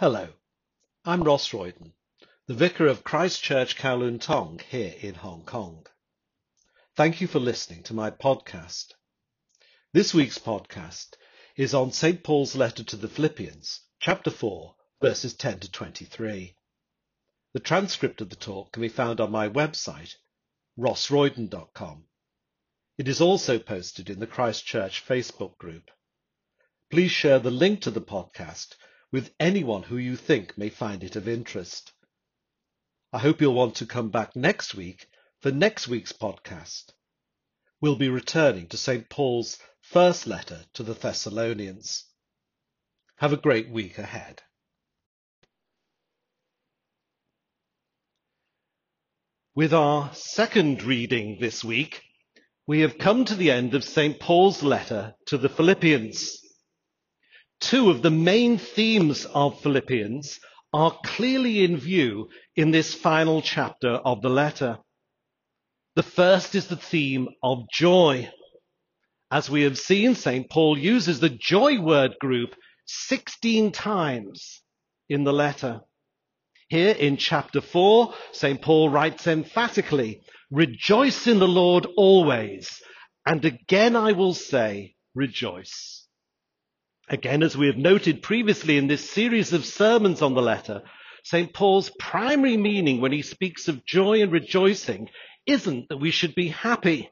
Hello, I'm Ross Royden, the Vicar of Christ Church Kowloon Tong here in Hong Kong. Thank you for listening to my podcast. This week's podcast is on St. Paul's letter to the Philippians, chapter 4, verses 10 to 23. The transcript of the talk can be found on my website, rossroyden.com. It is also posted in the Christ Church Facebook group. Please share the link to the podcast with anyone who you think may find it of interest. I hope you'll want to come back next week for next week's podcast. We'll be returning to St. Paul's first letter to the Thessalonians. Have a great week ahead. With our second reading this week, we have come to the end of St. Paul's letter to the Philippians. Two of the main themes of Philippians are clearly in view in this final chapter of the letter. The first is the theme of joy. As we have seen, St. Paul uses the joy word group 16 times in the letter. Here in chapter 4, St. Paul writes emphatically, Rejoice in the Lord always, and again I will say, rejoice. Again, as we have noted previously in this series of sermons on the letter, St. Paul's primary meaning when he speaks of joy and rejoicing isn't that we should be happy.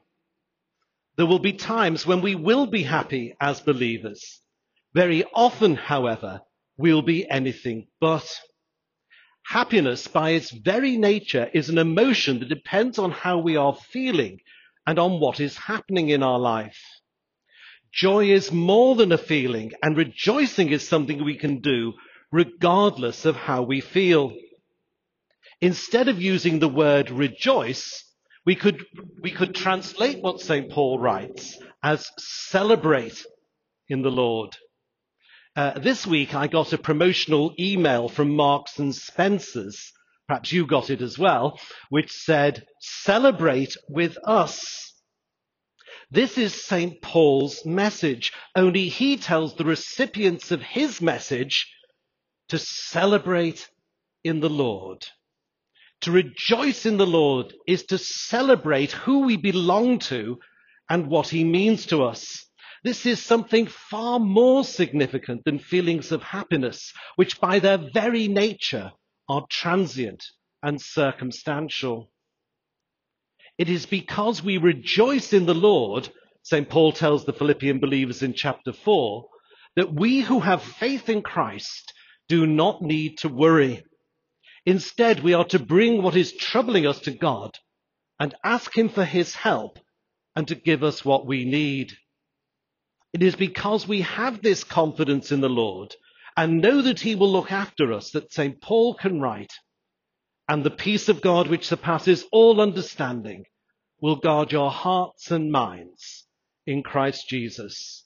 There will be times when we will be happy as believers. Very often, however, we'll be anything but. Happiness, by its very nature, is an emotion that depends on how we are feeling and on what is happening in our life. Joy is more than a feeling, and rejoicing is something we can do regardless of how we feel. Instead of using the word rejoice, we could, we could translate what St. Paul writes as celebrate in the Lord. Uh, this week I got a promotional email from Marks and Spencer's, perhaps you got it as well, which said, celebrate with us. This is St. Paul's message, only he tells the recipients of his message to celebrate in the Lord. To rejoice in the Lord is to celebrate who we belong to and what he means to us. This is something far more significant than feelings of happiness, which by their very nature are transient and circumstantial. It is because we rejoice in the Lord, St. Paul tells the Philippian believers in chapter 4, that we who have faith in Christ do not need to worry. Instead, we are to bring what is troubling us to God and ask Him for His help and to give us what we need. It is because we have this confidence in the Lord and know that He will look after us that St. Paul can write, and the peace of God, which surpasses all understanding, will guard your hearts and minds in Christ Jesus.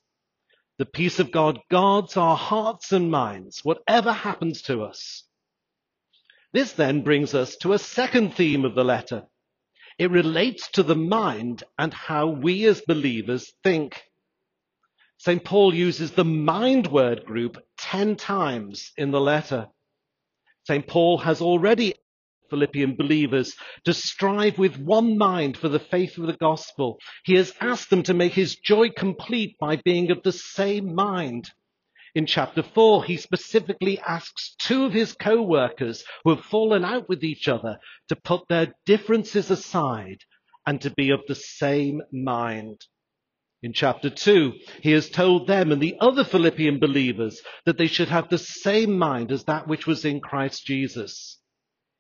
The peace of God guards our hearts and minds, whatever happens to us. This then brings us to a second theme of the letter. It relates to the mind and how we as believers think. St. Paul uses the mind word group 10 times in the letter. St. Paul has already Philippian believers to strive with one mind for the faith of the gospel. He has asked them to make his joy complete by being of the same mind. In chapter 4, he specifically asks two of his co-workers who have fallen out with each other to put their differences aside and to be of the same mind. In chapter 2, he has told them and the other Philippian believers that they should have the same mind as that which was in Christ Jesus.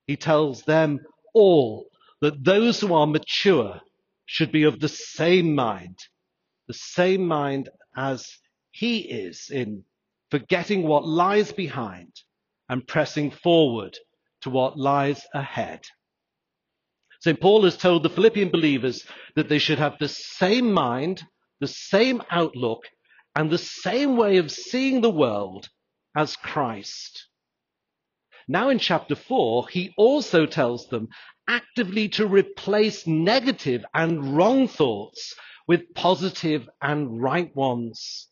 He tells them all that those who are mature should be of the same mind, the same mind as he is in forgetting what lies behind and pressing forward to what lies ahead. St. Paul has told the Philippian believers that they should have the same mind, the same outlook, and the same way of seeing the world as Christ. Now in chapter 4, he also tells them actively to replace negative and wrong thoughts with positive and right ones.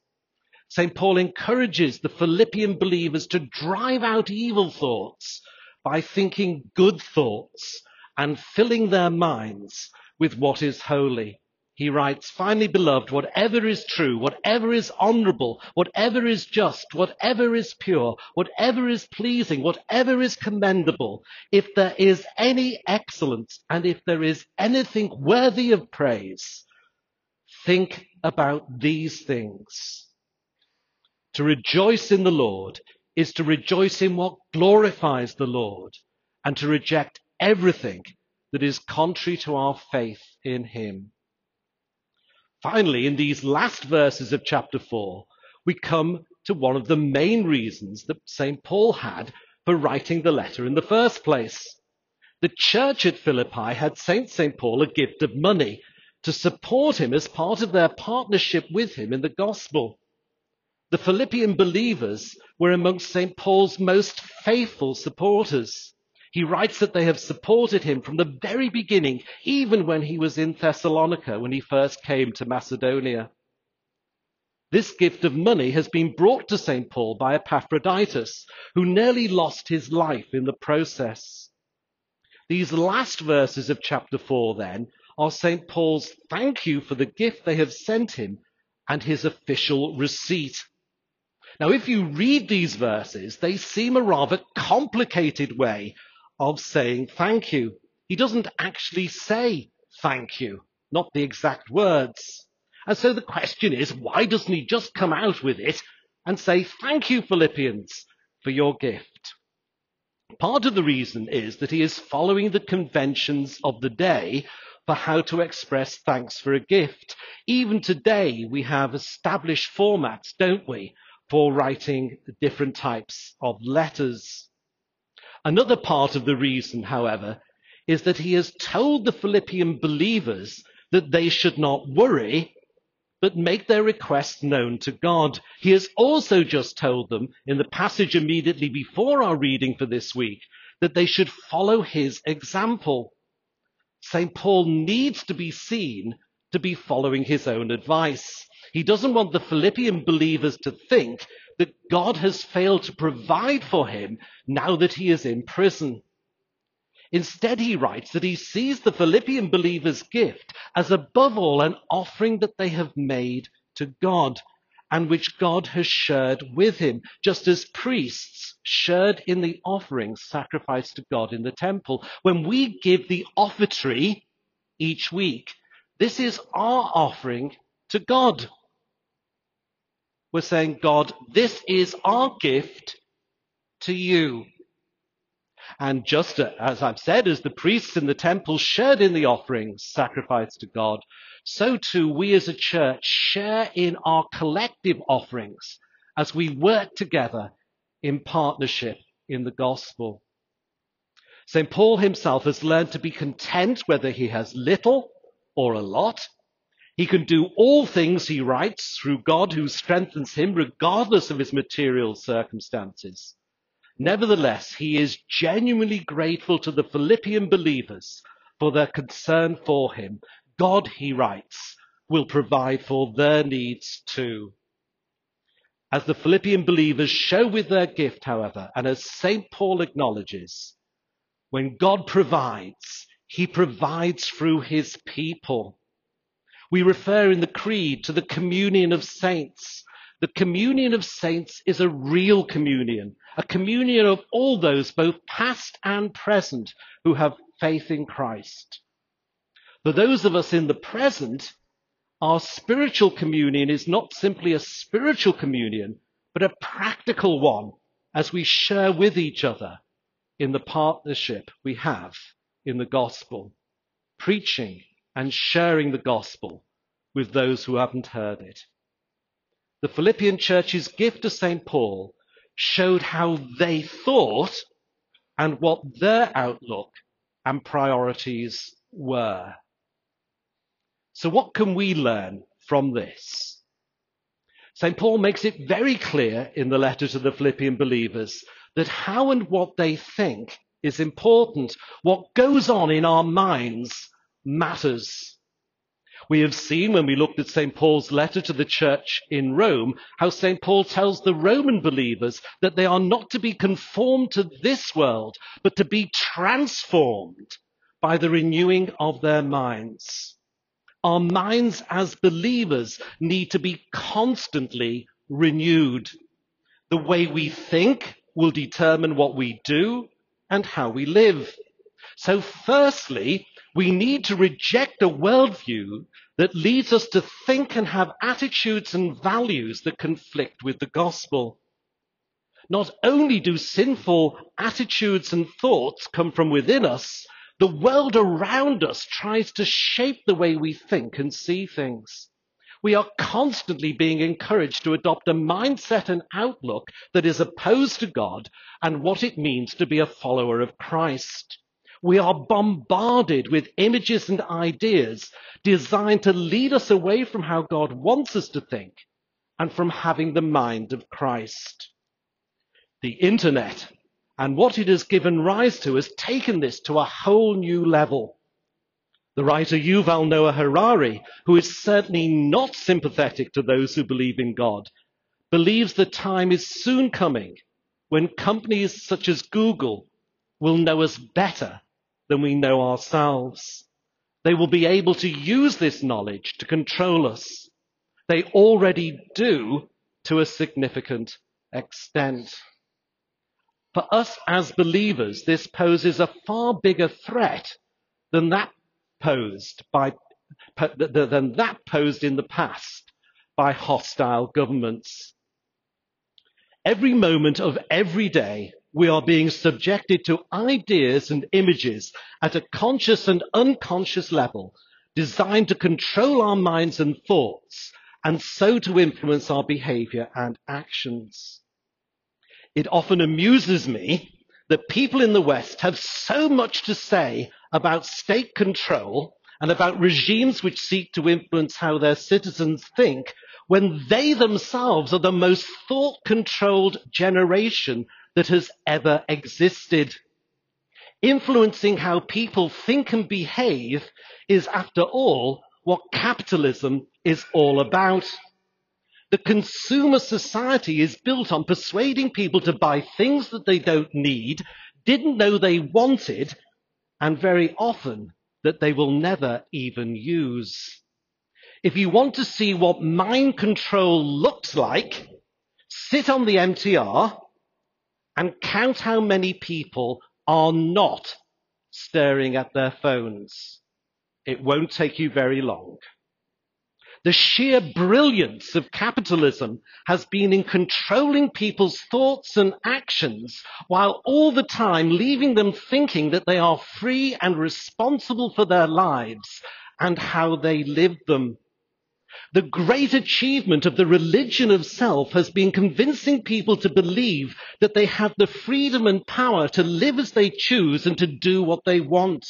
St. Paul encourages the Philippian believers to drive out evil thoughts by thinking good thoughts and filling their minds with what is holy. He writes, finally, beloved, whatever is true, whatever is honorable, whatever is just, whatever is pure, whatever is pleasing, whatever is commendable, if there is any excellence and if there is anything worthy of praise, think about these things. To rejoice in the Lord is to rejoice in what glorifies the Lord and to reject everything that is contrary to our faith in Him. Finally, in these last verses of chapter 4, we come to one of the main reasons that St. Paul had for writing the letter in the first place. The church at Philippi had sent St. Paul a gift of money to support him as part of their partnership with him in the gospel. The Philippian believers were amongst St. Paul's most faithful supporters. He writes that they have supported him from the very beginning, even when he was in Thessalonica, when he first came to Macedonia. This gift of money has been brought to St. Paul by Epaphroditus, who nearly lost his life in the process. These last verses of chapter 4, then, are St. Paul's thank you for the gift they have sent him and his official receipt. Now, if you read these verses, they seem a rather complicated way of saying thank you. He doesn't actually say thank you, not the exact words. And so the question is, why doesn't he just come out with it and say thank you, Philippians, for your gift? Part of the reason is that he is following the conventions of the day for how to express thanks for a gift. Even today, we have established formats, don't we, for writing different types of letters. Another part of the reason, however, is that he has told the Philippian believers that they should not worry, but make their requests known to God. He has also just told them in the passage immediately before our reading for this week that they should follow his example. St. Paul needs to be seen to be following his own advice. He doesn't want the Philippian believers to think that God has failed to provide for him now that he is in prison. Instead, he writes that he sees the Philippian believers' gift as above all an offering that they have made to God and which God has shared with him, just as priests shared in the offerings sacrificed to God in the temple. When we give the offertory each week, this is our offering to God. We're saying, God, this is our gift to you. And just as I've said, as the priests in the temple shared in the offerings sacrificed to God, so too we as a church share in our collective offerings as we work together in partnership in the gospel. St. Paul himself has learned to be content whether he has little or a lot, he can do all things, he writes, through God who strengthens him, regardless of his material circumstances. Nevertheless, he is genuinely grateful to the Philippian believers for their concern for him. God, he writes, will provide for their needs too. As the Philippian believers show with their gift, however, and as St. Paul acknowledges, when God provides, he provides through his people. We refer in the Creed to the communion of saints. The communion of saints is a real communion, a communion of all those, both past and present, who have faith in Christ. For those of us in the present, our spiritual communion is not simply a spiritual communion, but a practical one as we share with each other in the partnership we have in the gospel, preaching and sharing the gospel with those who haven't heard it. The Philippian church's gift to St. Paul showed how they thought and what their outlook and priorities were. So, what can we learn from this? St. Paul makes it very clear in the letter to the Philippian believers that how and what they think is important. What goes on in our minds matters. We have seen when we looked at St. Paul's letter to the church in Rome, how St. Paul tells the Roman believers that they are not to be conformed to this world, but to be transformed by the renewing of their minds. Our minds as believers need to be constantly renewed. The way we think will determine what we do and how we live. So firstly, we need to reject a worldview that leads us to think and have attitudes and values that conflict with the gospel. Not only do sinful attitudes and thoughts come from within us, the world around us tries to shape the way we think and see things. We are constantly being encouraged to adopt a mindset and outlook that is opposed to God and what it means to be a follower of Christ. We are bombarded with images and ideas designed to lead us away from how God wants us to think and from having the mind of Christ. The internet and what it has given rise to has taken this to a whole new level. The writer Yuval Noah Harari, who is certainly not sympathetic to those who believe in God, believes the time is soon coming when companies such as Google will know us better than we know ourselves. They will be able to use this knowledge to control us. They already do to a significant extent. For us as believers, this poses a far bigger threat than that posed by, than that posed in the past by hostile governments. Every moment of every day, we are being subjected to ideas and images at a conscious and unconscious level designed to control our minds and thoughts and so to influence our behavior and actions. It often amuses me that people in the West have so much to say about state control and about regimes which seek to influence how their citizens think when they themselves are the most thought controlled generation that has ever existed. Influencing how people think and behave is, after all, what capitalism is all about. The consumer society is built on persuading people to buy things that they don't need, didn't know they wanted, and very often that they will never even use. If you want to see what mind control looks like, sit on the MTR and count how many people are not staring at their phones. It won't take you very long. The sheer brilliance of capitalism has been in controlling people's thoughts and actions while all the time leaving them thinking that they are free and responsible for their lives and how they live them. The great achievement of the religion of self has been convincing people to believe that they have the freedom and power to live as they choose and to do what they want.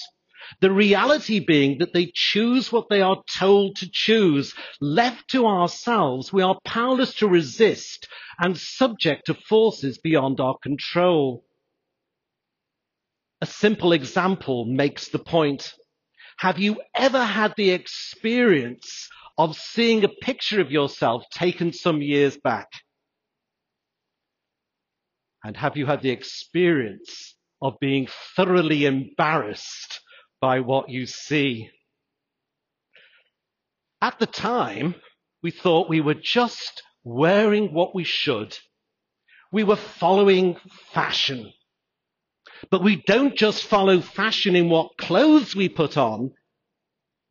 The reality being that they choose what they are told to choose. Left to ourselves, we are powerless to resist and subject to forces beyond our control. A simple example makes the point. Have you ever had the experience of seeing a picture of yourself taken some years back? And have you had the experience of being thoroughly embarrassed by what you see? At the time, we thought we were just wearing what we should. We were following fashion. But we don't just follow fashion in what clothes we put on,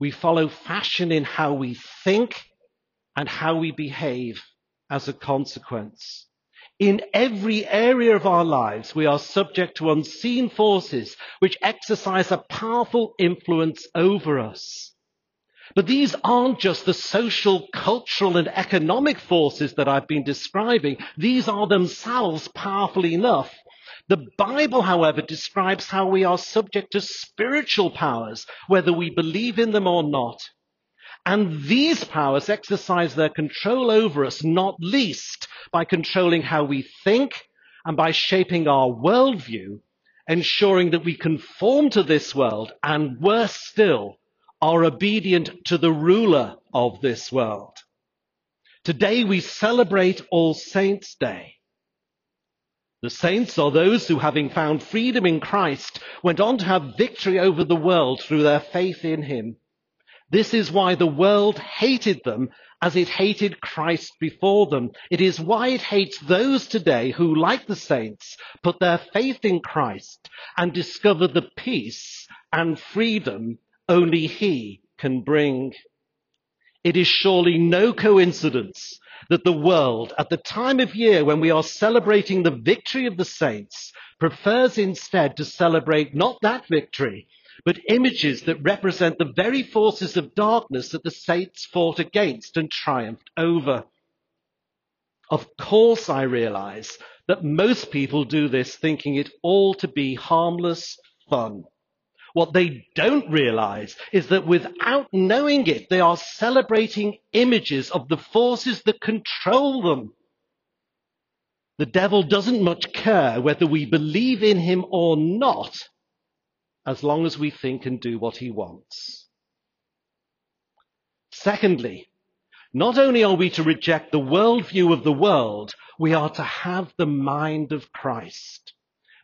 we follow fashion in how we think and how we behave as a consequence. In every area of our lives, we are subject to unseen forces which exercise a powerful influence over us. But these aren't just the social, cultural, and economic forces that I've been describing. These are themselves powerful enough the Bible, however, describes how we are subject to spiritual powers, whether we believe in them or not. And these powers exercise their control over us, not least by controlling how we think and by shaping our worldview, ensuring that we conform to this world and worse still, are obedient to the ruler of this world. Today we celebrate All Saints' Day. The saints are those who, having found freedom in Christ, went on to have victory over the world through their faith in Him. This is why the world hated them as it hated Christ before them. It is why it hates those today who, like the saints, put their faith in Christ and discover the peace and freedom only He can bring. It is surely no coincidence that the world, at the time of year when we are celebrating the victory of the saints, prefers instead to celebrate not that victory, but images that represent the very forces of darkness that the saints fought against and triumphed over. Of course, I realize that most people do this thinking it all to be harmless fun. What they don't realize is that without knowing it, they are celebrating images of the forces that control them. The devil doesn't much care whether we believe in him or not, as long as we think and do what he wants. Secondly, not only are we to reject the worldview of the world, we are to have the mind of Christ.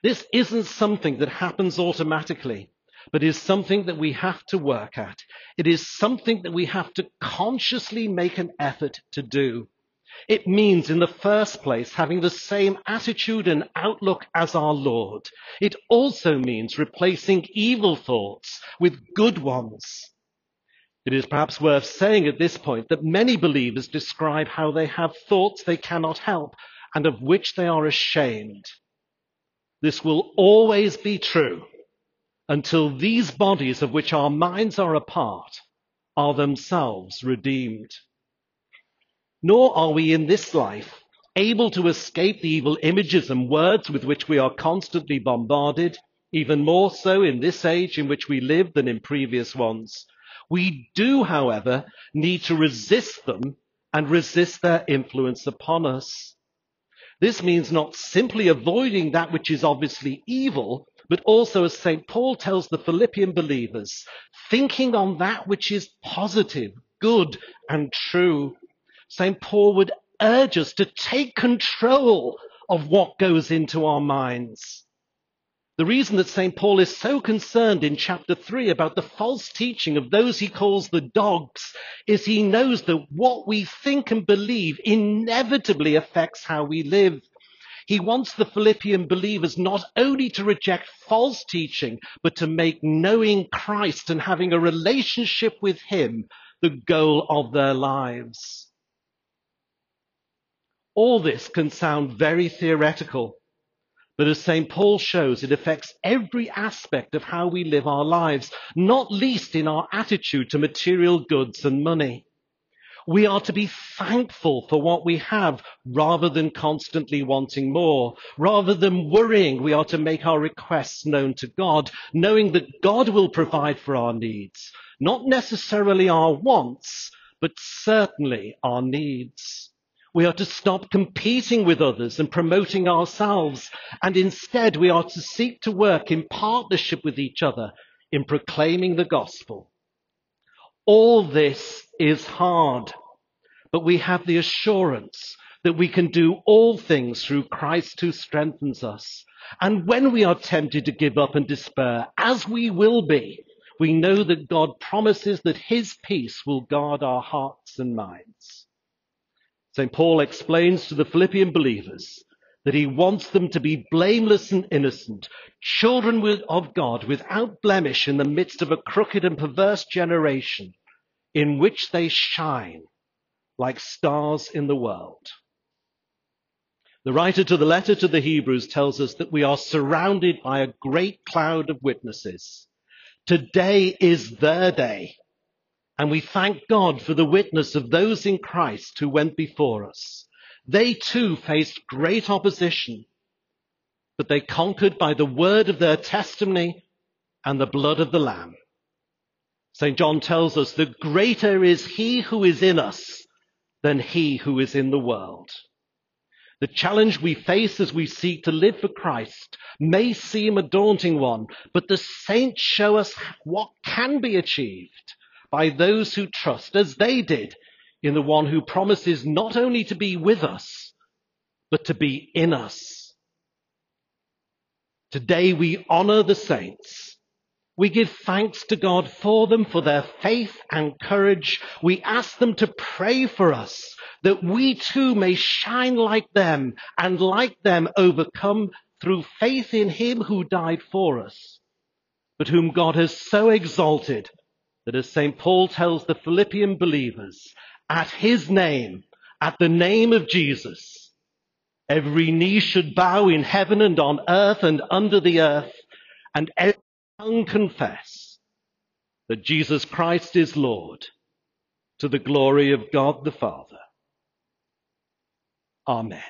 This isn't something that happens automatically but is something that we have to work at. It is something that we have to consciously make an effort to do. It means, in the first place, having the same attitude and outlook as our Lord. It also means replacing evil thoughts with good ones. It is perhaps worth saying at this point that many believers describe how they have thoughts they cannot help and of which they are ashamed. This will always be true until these bodies of which our minds are a part are themselves redeemed. Nor are we in this life able to escape the evil images and words with which we are constantly bombarded, even more so in this age in which we live than in previous ones. We do, however, need to resist them and resist their influence upon us. This means not simply avoiding that which is obviously evil, but also, as St. Paul tells the Philippian believers, thinking on that which is positive, good, and true. St. Paul would urge us to take control of what goes into our minds. The reason that St. Paul is so concerned in chapter 3 about the false teaching of those he calls the dogs is he knows that what we think and believe inevitably affects how we live. He wants the Philippian believers not only to reject false teaching, but to make knowing Christ and having a relationship with Him the goal of their lives. All this can sound very theoretical, but as St. Paul shows, it affects every aspect of how we live our lives, not least in our attitude to material goods and money. We are to be thankful for what we have rather than constantly wanting more. Rather than worrying, we are to make our requests known to God, knowing that God will provide for our needs. Not necessarily our wants, but certainly our needs. We are to stop competing with others and promoting ourselves, and instead we are to seek to work in partnership with each other in proclaiming the gospel. All this is hard, but we have the assurance that we can do all things through Christ who strengthens us. And when we are tempted to give up and despair, as we will be, we know that God promises that his peace will guard our hearts and minds. St. Paul explains to the Philippian believers that he wants them to be blameless and innocent, children of God without blemish in the midst of a crooked and perverse generation in which they shine like stars in the world. The writer to the letter to the Hebrews tells us that we are surrounded by a great cloud of witnesses. Today is their day, and we thank God for the witness of those in Christ who went before us. They too faced great opposition, but they conquered by the word of their testimony and the blood of the Lamb. St. John tells us that greater is he who is in us than he who is in the world. The challenge we face as we seek to live for Christ may seem a daunting one, but the saints show us what can be achieved. by those who trust as they did in the one who promises not only to be with us, but to be in us. Today we honor the saints. We give thanks to God for them, for their faith and courage. We ask them to pray for us that we too may shine like them and like them overcome through faith in him who died for us, but whom God has so exalted that as St. Paul tells the Philippian believers, at his name, at the name of Jesus, every knee should bow in heaven and on earth and under the earth, and every tongue confess that Jesus Christ is Lord to the glory of God the Father. Amen.